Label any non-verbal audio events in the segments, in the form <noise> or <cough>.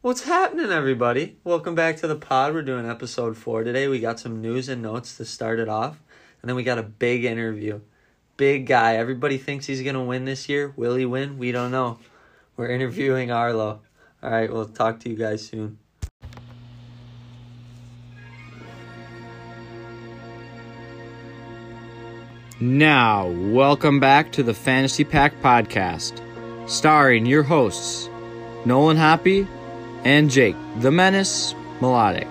What's happening, everybody? Welcome back to the pod. We're doing episode four today. We got some news and notes to start it off, and then we got a big interview. Big guy. Everybody thinks he's going to win this year. Will he win? We don't know. We're interviewing Arlo. All right, we'll talk to you guys soon. Now, welcome back to the Fantasy Pack Podcast, starring your hosts, Nolan Hoppy and Jake, the Menace Melodic.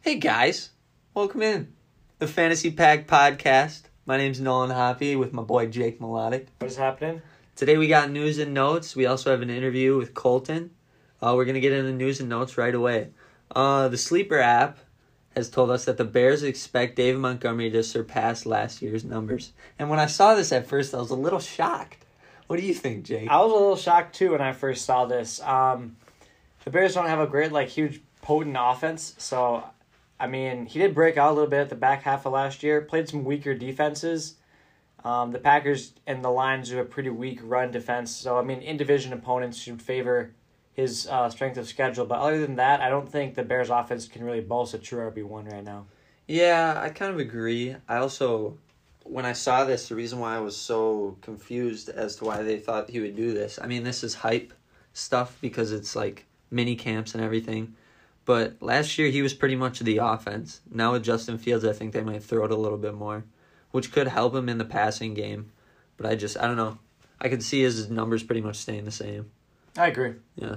Hey, guys. Welcome in. The Fantasy Pack Podcast. My name's Nolan Hoppy with my boy Jake Melodic. What is happening? Today we got news and notes. We also have an interview with Colton. Uh, we're gonna get into news and notes right away. Uh, the Sleeper app has told us that the Bears expect David Montgomery to surpass last year's numbers. And when I saw this at first, I was a little shocked. What do you think, Jake? I was a little shocked too when I first saw this. Um, the Bears don't have a great, like, huge, potent offense. So, I mean, he did break out a little bit at the back half of last year. Played some weaker defenses. Um, the Packers and the Lions do a pretty weak run defense. So, I mean, in division opponents should favor his uh, strength of schedule. But other than that, I don't think the Bears offense can really boast a true RB one right now. Yeah, I kind of agree. I also, when I saw this, the reason why I was so confused as to why they thought he would do this. I mean, this is hype stuff because it's like mini camps and everything. But last year he was pretty much the offense. Now with Justin Fields, I think they might throw it a little bit more, which could help him in the passing game. But I just, I don't know. I could see his numbers pretty much staying the same. I agree. Yeah.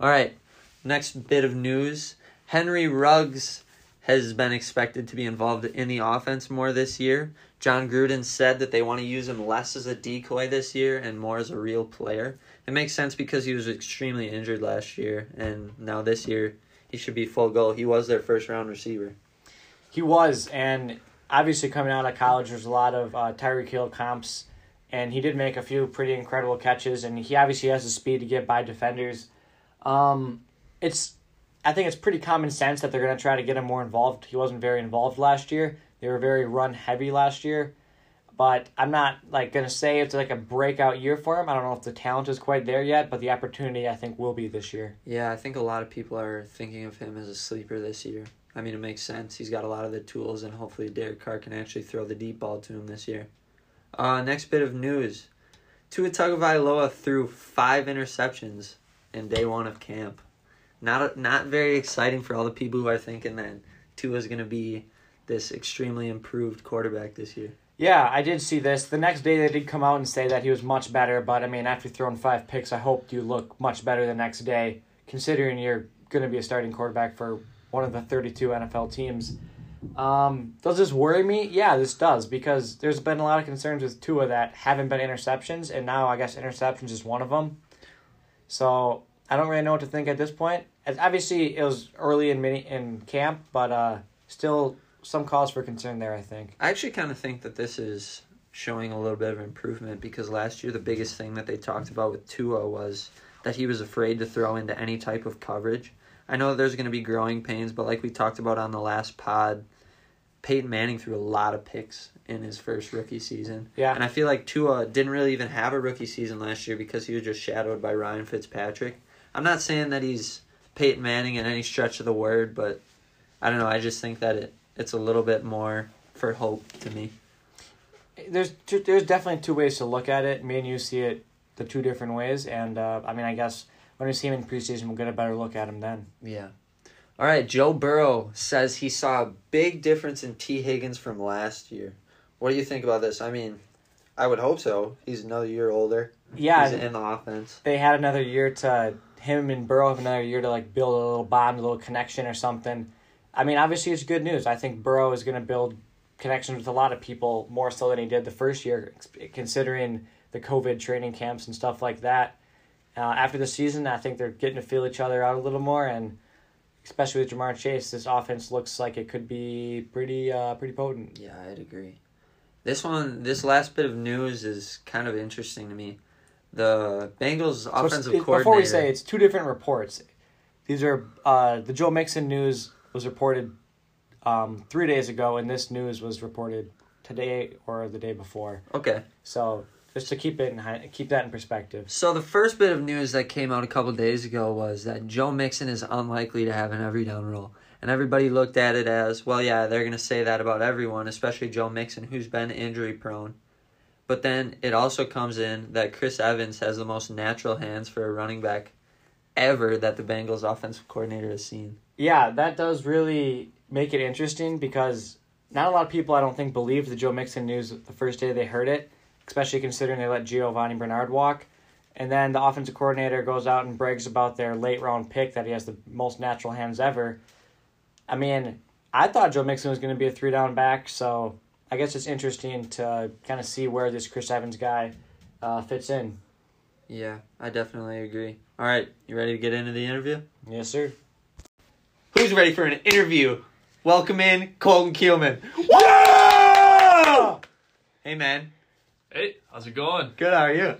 All right. Next bit of news Henry Ruggs has been expected to be involved in the offense more this year. Jon Gruden said that they want to use him less as a decoy this year and more as a real player. It makes sense because he was extremely injured last year, and now this year he should be full go. He was their first round receiver. He was, and obviously coming out of college, there's a lot of uh, Tyreek Hill comps, and he did make a few pretty incredible catches, and he obviously has the speed to get by defenders. Um, it's, I think it's pretty common sense that they're going to try to get him more involved. He wasn't very involved last year. They were very run heavy last year, but I'm not like going to say it's like a breakout year for him. I don't know if the talent is quite there yet, but the opportunity I think will be this year. Yeah, I think a lot of people are thinking of him as a sleeper this year. I mean, it makes sense. He's got a lot of the tools, and hopefully Derek Carr can actually throw the deep ball to him this year. Uh, next bit of news. Tua Tagovailoa threw five interceptions in day one of camp. Not not very exciting for all the people who are thinking that Tua is going to be this extremely improved quarterback this year. Yeah, I did see this. The next day, they did come out and say that he was much better. But I mean, after throwing five picks, I hope you look much better the next day, considering you're going to be a starting quarterback for one of the 32 NFL teams. Um, does this worry me? Yeah, this does because there's been a lot of concerns with Tua that haven't been interceptions, and now I guess interceptions is one of them. So I don't really know what to think at this point. As obviously, it was early in mini in camp, but uh, still some cause for concern there. I think. I actually kind of think that this is showing a little bit of improvement because last year the biggest thing that they talked about with Tua was that he was afraid to throw into any type of coverage. I know there's going to be growing pains, but like we talked about on the last pod, Peyton Manning threw a lot of picks in his first rookie season. Yeah. And I feel like Tua didn't really even have a rookie season last year because he was just shadowed by Ryan Fitzpatrick. I'm not saying that he's Peyton Manning in any stretch of the word, but I don't know. I just think that it it's a little bit more for hope to me. There's two, there's definitely two ways to look at it. Me and you see it the two different ways, and uh, I mean, I guess when we see him in preseason, we'll get a better look at him then. Yeah. All right, Joe Burrow says he saw a big difference in Tee Higgins from last year. What do you think about this? I mean, I would hope so. He's another year older. Yeah, He's in the offense. they had another year to him and Burrow have another year to like build a little bond, a little connection or something. I mean, obviously it's good news. I think Burrow is going to build connections with a lot of people more so than he did the first year, considering the COVID training camps and stuff like that. Uh, after the season, I think they're getting to feel each other out a little more, and especially with Ja'Marr Chase, this offense looks like it could be pretty, uh, pretty potent. Yeah, I'd agree. This one, this last bit of news is kind of interesting to me. The Bengals So offensive it- coordinator. Before we say it's two different reports. These are uh, the Joe Mixon news was reported um, three days ago, and this news was reported today or the day before. Okay. So just to keep it in keep that in perspective. So the first bit of news that came out a couple days ago was that Joe Mixon is unlikely to have an every down role. And everybody looked at it as, well, yeah, they're going to say that about everyone, especially Joe Mixon, who's been injury prone. But then it also comes in that Chris Evans has the most natural hands for a running back ever that the Bengals offensive coordinator has seen. Yeah, that does really make it interesting because not a lot of people I don't think believed the Joe Mixon news the first day they heard it, especially considering they let Giovani Bernard walk. And then the offensive coordinator goes out and brags about their late round pick that he has the most natural hands ever. I mean, I thought Joe Mixon was going to be a three down back, so I guess it's interesting to kind of see where this Chris Evans guy uh, fits in. Yeah, I definitely agree. All right, you ready to get into the interview? Yes, sir. Who's ready for an interview? Welcome in Colton Keelman. Hey, man. Hey, how's it going? Good, how are you?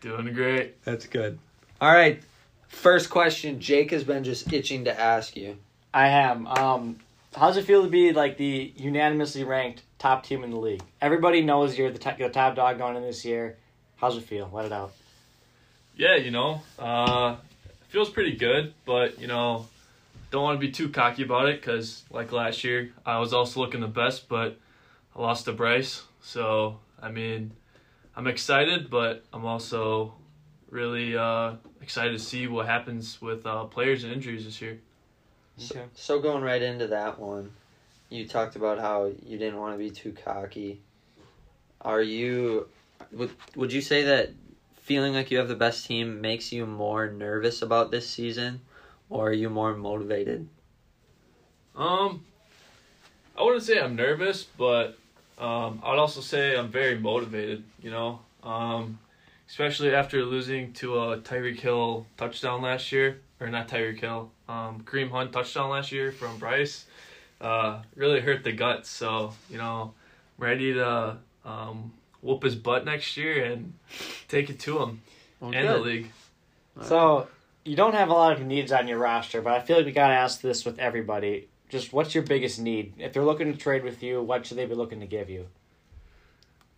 Doing great. That's good. All right. First question Jake has been just itching to ask you. I am. Um, how's it feel to be like the unanimously ranked top team in the league? Everybody knows you're the top, the top dog going in this year. How's it feel? Let it out. Yeah, you know, uh, feels pretty good, but you know, don't want to be too cocky about it because, like last year, I was also looking the best, but I lost to Bryce. So, I mean, I'm excited, but I'm also really uh, excited to see what happens with uh, players and injuries this year. So, Okay. so going right into that one, you talked about how you didn't want to be too cocky. Are you would would you say that feeling like you have the best team makes you more nervous about this season or are you more motivated? Um, I wouldn't say I'm nervous, but um, I'd also say I'm very motivated. You know, um, especially after losing to a Tyreek Hill touchdown last year, or not Tyreek Hill, um, Kareem Hunt touchdown last year from Bryce. Uh, really hurt the guts. So you know, I'm ready to um, whoop his butt next year and take it to him Well, and the league. So you don't have a lot of needs on your roster, but I feel like we gotta ask this with everybody. Just what's your biggest need? If they're looking to trade with you, what should they be looking to give you?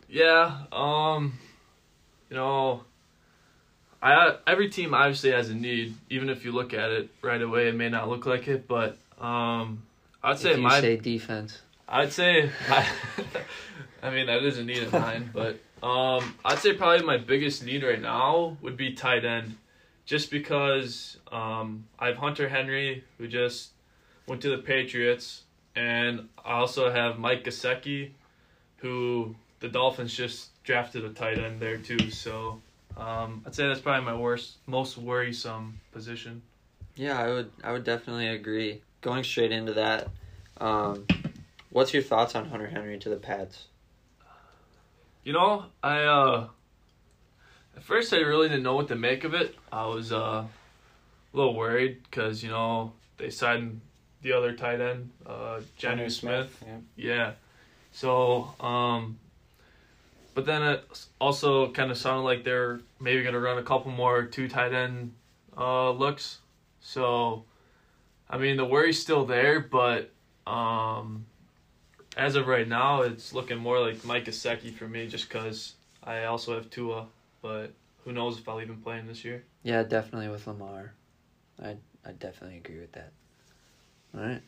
Yeah, um, you know, I every team obviously has a need. Even if you look at it right away, it may not look like it, but um, I'd say If you my say defense. I'd say I, <laughs> I mean that is a need of mine, <laughs> but um, I'd say probably my biggest need right now would be tight end, just because um, I have Hunter Henry who just went to the Patriots, and I also have Mike Gesicki, who the Dolphins just drafted a tight end there too. So um, I'd say that's probably my worst, most worrisome position. Yeah, I would I would definitely agree. Going straight into that, um, what's your thoughts on Hunter Henry to the Pats? You know, I uh at first I really didn't know what to make of it. I was uh a little worried because you know they signed the other tight end, uh, Jonnu Smith. Yeah. Yeah, so um, but then it also kind of sounded like they're maybe gonna run a couple more two tight end uh looks. So, I mean the worry's still there, but um as of right now, it's looking more like Mike Gesicki for me, just because I also have Tua, but who knows if I'll even play him this year. Yeah, definitely with Lamar. I I definitely agree with that. All right.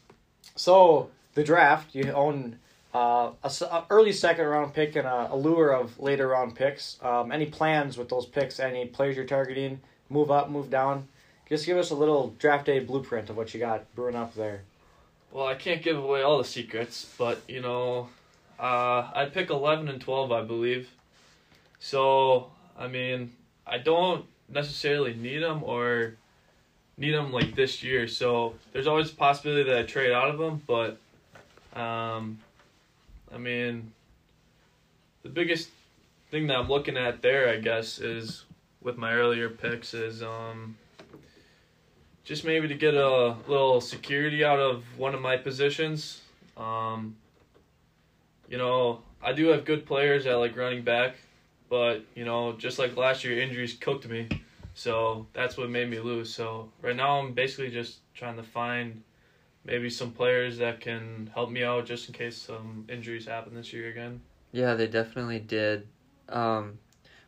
So the draft, you own uh, a, s- a early second round pick and a, a lure of later round picks. Um, any plans with those picks? Any players you're targeting? Move up, move down. Just give us a little draft day blueprint of what you got brewing up there. Well, I can't give away all the secrets, but you know, uh, I pick eleven and twelve, I believe. So I mean, I don't necessarily need them or need them like this year. So there's always a possibility that I trade out of them, but um, I mean, the biggest thing that I'm looking at there, I guess, is with my earlier picks is um just maybe to get a little security out of one of my positions. Um, you know, I do have good players at like running back, but you know, just like last year, injuries cooked me, so that's what made me lose. So right now, I'm basically just trying to find maybe some players that can help me out just in case some injuries happen this year again. Yeah, they definitely did. Um,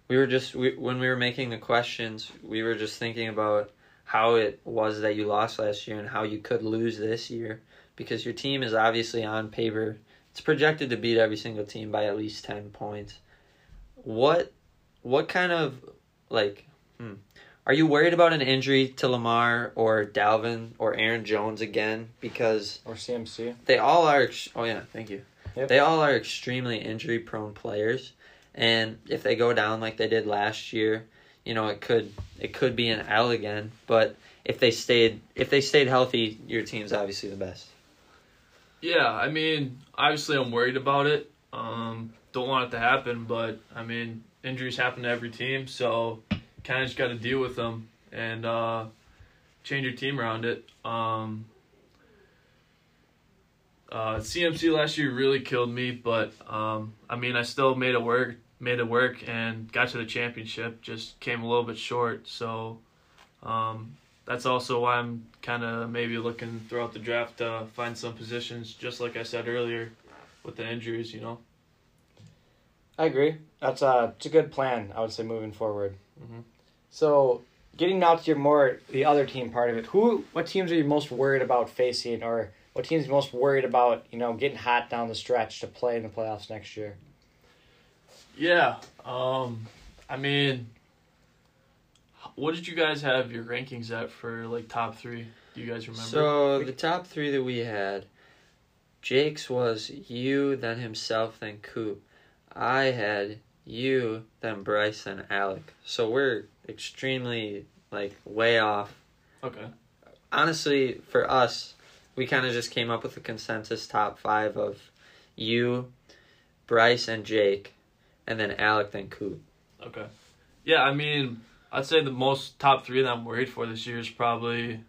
we were just we, when we were making the questions, we were just thinking about how it was that you lost last year and how you could lose this year because your team is obviously on paper it's projected to beat every single team by at least 10 points. What what kind of like hmm, are you worried about an injury to Lamar or Dalvin or Aaron Jones again because Or CMC. they all are ex- oh yeah thank you Yep. they all are extremely injury prone players and if they go down like they did last year you know it could it could be an L again but if they stayed if they stayed healthy your team's obviously the best Yeah, I mean, obviously I'm worried about it. Um, don't want it to happen, but I mean, injuries happen to every team, so kind of just got to deal with them and uh, change your team around it. Um, uh, CMC last year really killed me, but um, I mean, I still made it work, made it work, and got to the championship. Just came a little bit short, so um, that's also why I'm kind of maybe looking throughout the draft to find some positions, just like I said earlier, with the injuries. You know. I agree. That's a it's a good plan. I would say moving forward. Mhm. So getting now to your more the other team part of it. Who what teams are you most worried about facing, or what teams are you most worried about? You know, getting hot down the stretch to play in the playoffs next year. Yeah. Um. I mean, what did you guys have your rankings at for like top three? Do you guys remember? So the top three that we had, Jake's was you, then himself, then Coop. I had you, then Bryce, then Alec. So we're extremely like way off. okay. Honestly, for us, we kind of just came up with a consensus top five of you, Bryce, and Jake, and then Alec, then Coop. Okay. Yeah, I mean, I'd say the most top three that I'm worried for this year is probably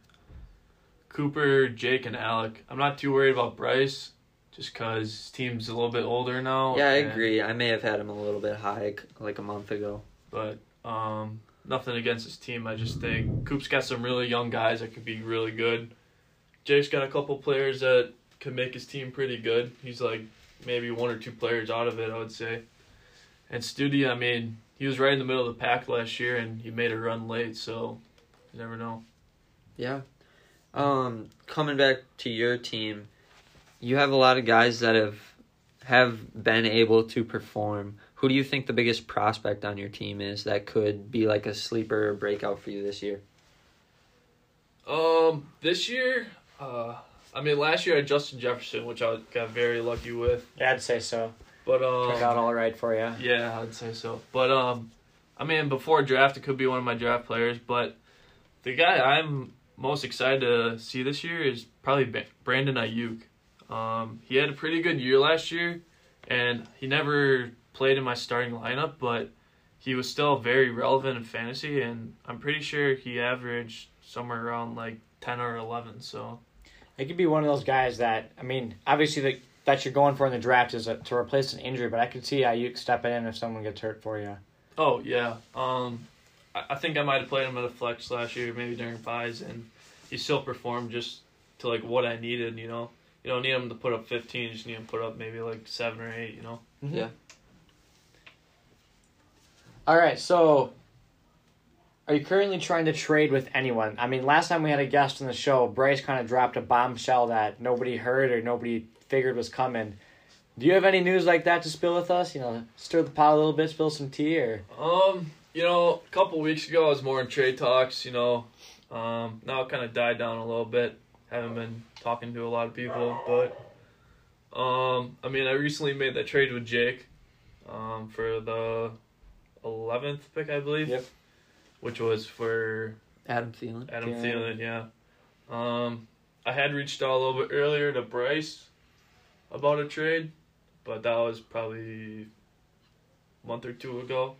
Cooper, Jake, and Alec. I'm not too worried about Bryce, just because his team's a little bit older now. Yeah, I agree. I may have had him a little bit high like a month ago. But um, nothing against his team. I just think Coop's got some really young guys that could be really good. Jake's got a couple players that could make his team pretty good. He's like maybe one or two players out of it, I would say. And Studi, I mean, he was right in the middle of the pack last year, and he made a run late, so you never know. Yeah. Um, coming back to your team, you have a lot of guys that have have been able to perform. Who do you think the biggest prospect on your team is that could be like a sleeper or breakout for you this year? Um, this year, uh, I mean, last year I had Justin Jefferson, which I got very lucky with. Yeah, I'd say so. But um, Turned out all right for you. Yeah, I'd say so. But um, I mean, before draft, it could be one of my draft players. But the guy I'm most excited to see this year is probably Brandon Aiyuk. Um, he had a pretty good year last year, and he never played in my starting lineup, but he was still very relevant in fantasy, and I'm pretty sure he averaged somewhere around like ten or eleven. So It could be one of those guys that I mean, obviously the that you're going for in the draft is a, to replace an injury, but I could see how Aiyuk stepping in if someone gets hurt for you. Oh yeah. Um, I, I think I might have played him at a flex last year, maybe during buys, and he still performed just to like what I needed. You know, you don't need him to put up fifteen; you just need him to put up maybe like seven or eight. You know. Yeah. All right, so are you currently trying to trade with anyone? I mean, last time we had a guest on the show, Bryce kind of dropped a bombshell that nobody heard or nobody figured was coming. Do you have any news like that to spill with us? You know, stir the pot a little bit, spill some tea, or Um, you know, a couple weeks ago I was more in trade talks. You know, um, now it kind of died down a little bit. Haven't been talking to a lot of people, but um, I mean, I recently made that trade with Jake, um, for the eleventh pick, I believe. Yep. Which was for Adam Thielen. Adam Thielen. Thielen, yeah. Um, I had reached out a little bit earlier to Bryce about a trade, but that was probably a month or two ago.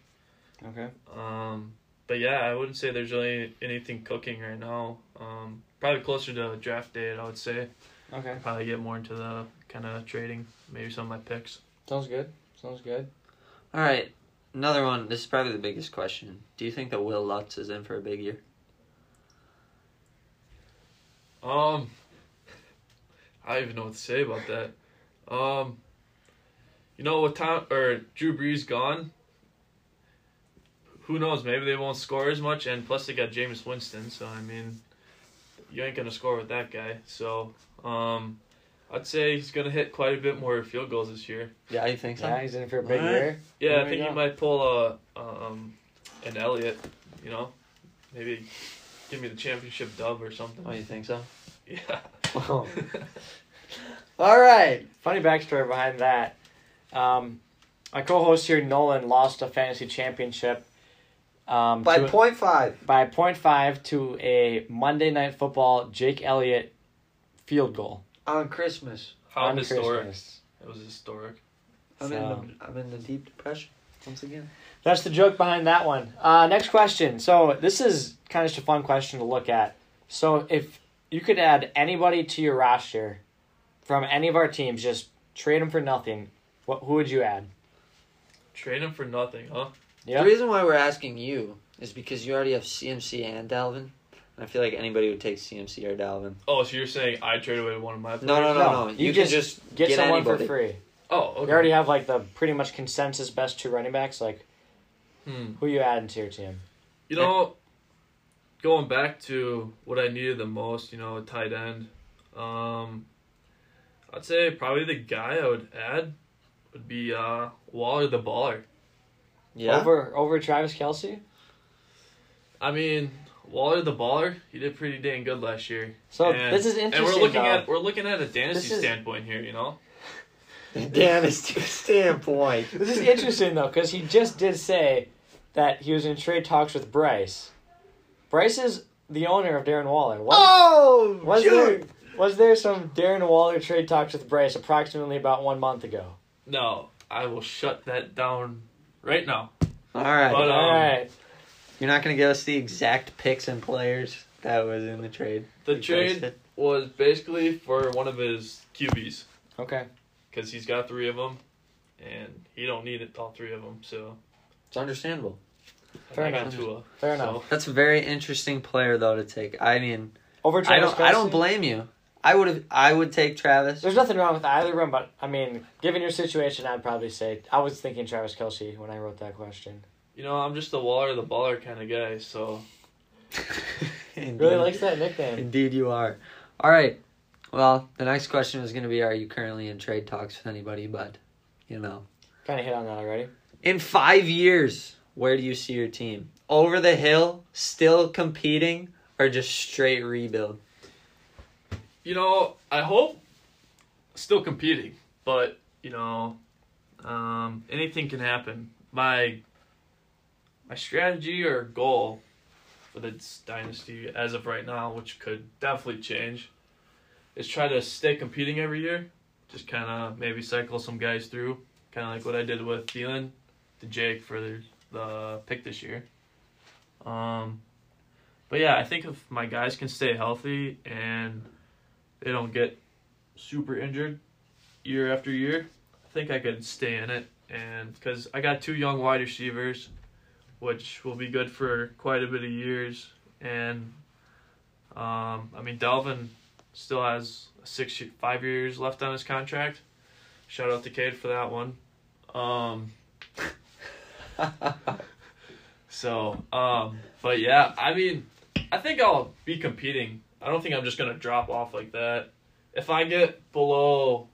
okay, Um, but yeah, I wouldn't say there's really anything cooking right now. Um, probably closer to draft day, I would say. okay, Probably get more into the kind of trading, maybe some of my picks. sounds good, sounds good. All right. Another one. This is probably the biggest question. Do you think that Wil Lutz is in for a big year? Um, I don't even know what to say about that. Um, you know, with Tom or Drew Brees gone, who knows? Maybe they won't score as much, and plus they got Jameis Winston. So I mean, you ain't gonna score with that guy. So um, I'd say he's gonna hit quite a bit more field goals this year. Yeah, you think so? Yeah, he's in for a big Alright. year. Yeah, There I think go. he might pull a um, an Elliott. You know, maybe give me the championship dub or something. Oh, you think so? Yeah. Oh. <laughs> All right. Funny backstory behind that. Um, my co-host here, Nolan, lost a fantasy championship um, By to- point five. by point five to a Monday Night Football Jake Elliott field goal on Christmas. How on historic! Christmas. It was historic. I'm, So- in the, I'm in the deep depression once again. That's the joke behind that one. Uh, next question. So this is kind of just a fun question to look at. So if you could add anybody to your roster from any of our teams, just trade them for nothing. What who would you add? Trade them for nothing, huh? Yeah. The reason why we're asking you is because you already have CMC and Dalvin. And I feel like anybody would take CMC or Dalvin. Oh, so you're saying I trade away one of my players? No, no, no, No, no. you You, can just just Get, get, someone anybody. for free. Oh, okay. You already have like the pretty much consensus best two running backs. Like Hmm. who you adding to your team? You know, going back to what I needed the most, you know, a tight end. Um, I'd say probably the guy I would add would be uh, Waller the baller. Yeah. Over over Travis Kelce. I mean, Waller the baller, he did pretty dang good last year. So And- this is interesting. And we're looking though. at we're looking at a dynasty is- standpoint here, you know. <laughs> Dynasty standpoint. This is interesting though, because he just did say that he was in trade talks with Bryce. Bryce is the owner of Darren Waller. What, Oh, was there was there some Darren Waller trade talks with Bryce approximately about one month ago? No, I will shut that down right now. All right. But, um, All right. You're not gonna give us the exact picks and players that was in the trade. The You trade guys did? was basically for one of his QBs Okay. because he's got three of them, and he don't need it all three of them. So It's understandable. Fair I got enough. Tua. Fair so- enough. That's a very interesting player though to take. I mean, Over I Travis don't. I don't blame you. I would have. I would take Travis. There's nothing wrong with either of them, but I mean, given your situation, I'd probably say I was thinking Travis Kelce when I wrote that question. You know, I'm just a Waller the baller kind of guy. So <laughs> Really likes that nickname. Indeed, you are. All right. Well, the next question is going to be: Are you currently in trade talks with anybody? But you know, Kind of hit on that already. in five years, where do you see your team? Over the hill, still competing, or just straight rebuild? You know, I hope still competing, but you know, um, anything can happen. My my strategy or goal for this dynasty as of right now, which could definitely change, is try to stay competing every year. Just kind of maybe cycle some guys through, kind of like what I did with Thielen to Jake for the, the pick this year. Um, but yeah, I think if my guys can stay healthy and they don't get super injured year after year, I think I could stay in it. And because I got two young wide receivers, which will be good for quite a bit of years. And um, I mean, Dalvin still has six, five years left on his contract. Shout out to Cade for that one. Um, <laughs> so, um, but yeah, I mean, I think I'll be competing. I don't think I'm just gonna drop off like that. If I get below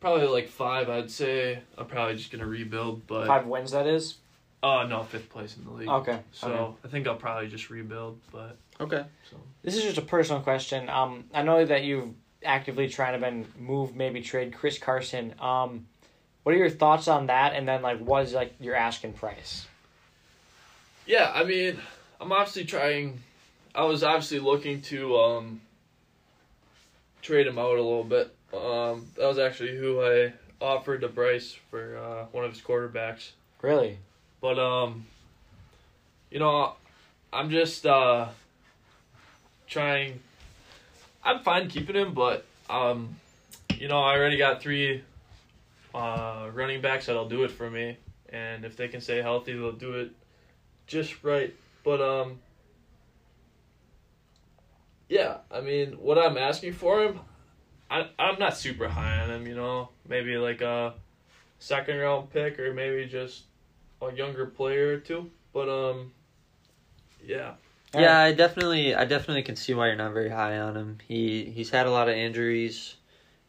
probably like five, I'd say I'm probably just gonna rebuild. But Five wins, that is. uh no, fifth place in the league. Okay. So okay. I think I'll probably just rebuild. But Okay. so This is just a personal question. Um, I know that you've actively trying to been move, maybe trade Chris Carson. Um, what are your thoughts on that? And then like, what is like your asking price? yeah, I mean, I'm obviously trying. I was obviously looking to um trade him out a little bit. Um, that was actually who I offered to Bryce for uh, one of his quarterbacks. Really? But um you know, I'm just uh trying I'm fine keeping him, but um you know, I already got three uh running backs that'll do it for me. And if they can stay healthy, they'll do it just right. But um yeah, I mean, what I'm asking for him, I I'm not super high on him. You know, maybe like a second round pick or maybe just a younger player or two. But um, yeah, Yeah, I definitely, I definitely can see why you're not very high on him. He he's had a lot of injuries,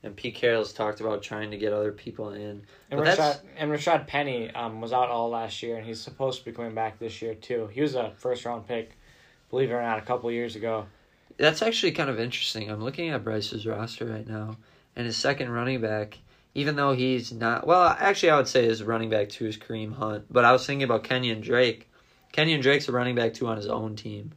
and Pete Carroll's talked about trying to get other people in. And But Rashaad, that's- and Rashaad Penny um, was out all last year, and he's supposed to be coming back this year too. He was a first round pick, believe it or not, a couple years ago. That's actually kind of interesting. I'm looking at Bryce's roster right now, and his second running back, even though he's not well, actually I would say his running back two is Kareem Hunt. But I was thinking about Kenyon Drake. Kenyon Drake's a running back two on his own team,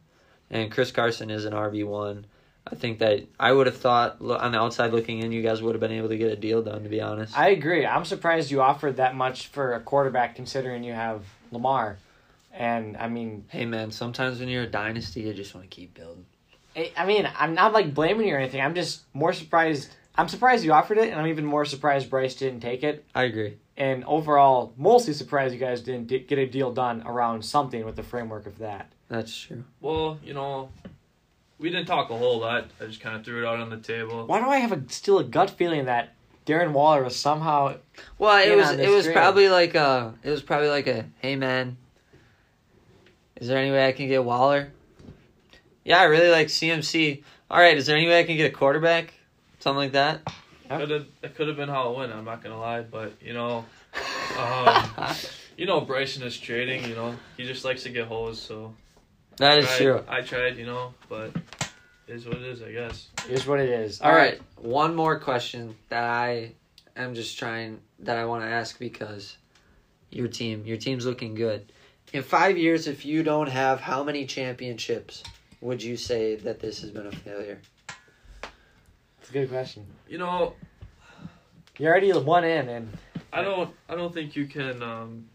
and Chris Carson is an RB one. I think that I would have thought on the outside looking in, you guys would have been able to get a deal done. To be honest, I agree. I'm surprised you offered that much for a quarterback, considering you have Lamar. And I mean, hey man, sometimes when you're a dynasty, you just want to keep building. I I mean, I'm not like blaming you or anything. I'm just more surprised. I'm surprised you offered it, and I'm even more surprised Bryce didn't take it. I agree. And overall, mostly surprised you guys didn't di- get a deal done around something with the framework of that. That's true. well, you know, we didn't talk a whole lot. I just kind of threw it out on the table. Why do I have a still a gut feeling that Darren Waller was somehow Well, it in was on it was trade. probably like a it was probably like a hey man, is there any way I can get Waller? Yeah, I really like CMC. All right, is there any way I can get a quarterback? Something like that. Could have it could have been Halloween. I'm not gonna lie, but you know, <laughs> um, you know Bryson is trading. You know, he just likes to get holes. So that is tried- true. I tried, you know, but it is what it is, I guess. is what it is. All right, one more question that I am just trying that I want to ask because your team, your team's looking good. In five years, if you don't have how many championships, would you say that this has been a failure? It's a good question. You know, You're already one in, and I don't I don't think you can um,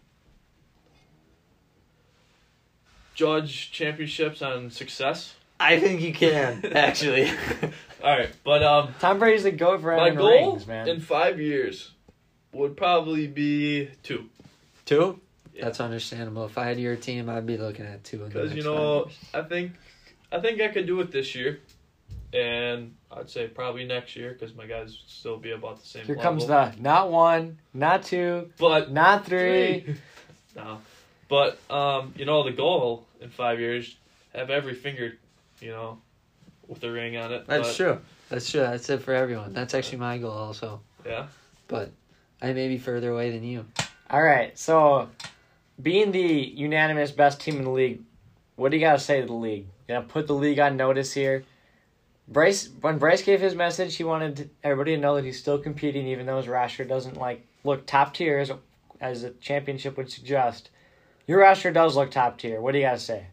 judge championships on success. I think you can actually. <laughs> All right, but um, Tom Brady's the goat for my goal rings, man. in five years would probably be two. Two? Yeah. That's understandable. If I had your team, I'd be looking at two. Because you know, years. I think I think I could do it this year, and I'd say probably next year because my guys would still be about the same. Here level. comes the not one, not two, but not three. <laughs> no, but um, you know the goal in five years have every finger, you know, with a ring on it. that's but, true. That's true. That's it for everyone. That's actually my goal also. Yeah. But I may be further away than you. All right, so being the unanimous best team in the league, what do you got to say to the league? You gonna put the league on notice here. Bryce, when Bryce gave his message, he wanted everybody to know that he's still competing, even though his roster doesn't like look top tier as, as a championship would suggest. Your roster does look top tier. What do you got to say?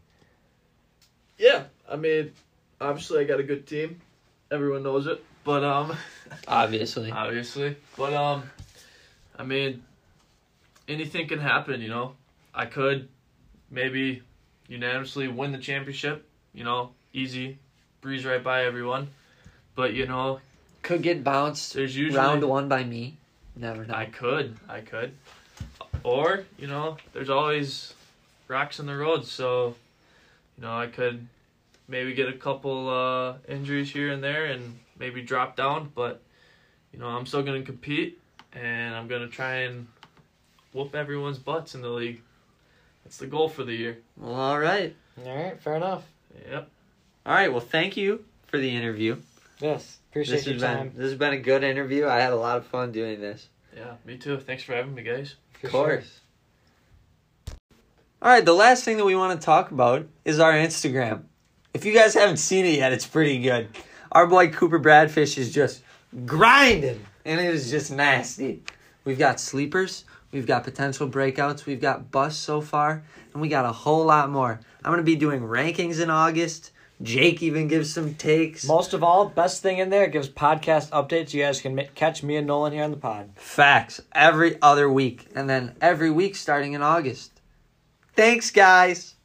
Yeah, I mean, obviously I got a good team. Everyone knows it, but um, <laughs> Obviously. obviously, but um, I mean, anything can happen. You know, I could maybe unanimously win the championship. You know, easy, breeze right by everyone. But you know, Could get bounced there's usually round one by me. Never know. I could, I could, or you know, there's always rocks in the road. So, you know, I could maybe get a couple uh, injuries here and there, and maybe drop down. But you know, I'm still gonna compete, and I'm gonna try and whoop everyone's butts in the league. That's the goal for the year. Well, all right. All right, fair enough. Yep. All right. Well, thank you for the interview. Yes, appreciate This your has time. been this has been a good interview. I had a lot of fun doing this. Yeah, me too. Thanks for having me, guys. for Of sure. course. All right, the last thing that we want to talk about is our Instagram. If you guys haven't seen it yet, it's pretty good. Our boy Cooper Bradfish is just grinding, and it is just nasty. We've got sleepers, we've got potential breakouts, we've got busts so far, and we got a whole lot more. I'm gonna be doing rankings in August. Jake even gives some takes. Most of all, best thing in there gives podcast updates. You guys can catch me and Nolan here on the pod. Facts every other week, and then every week starting in August. Thanks, guys.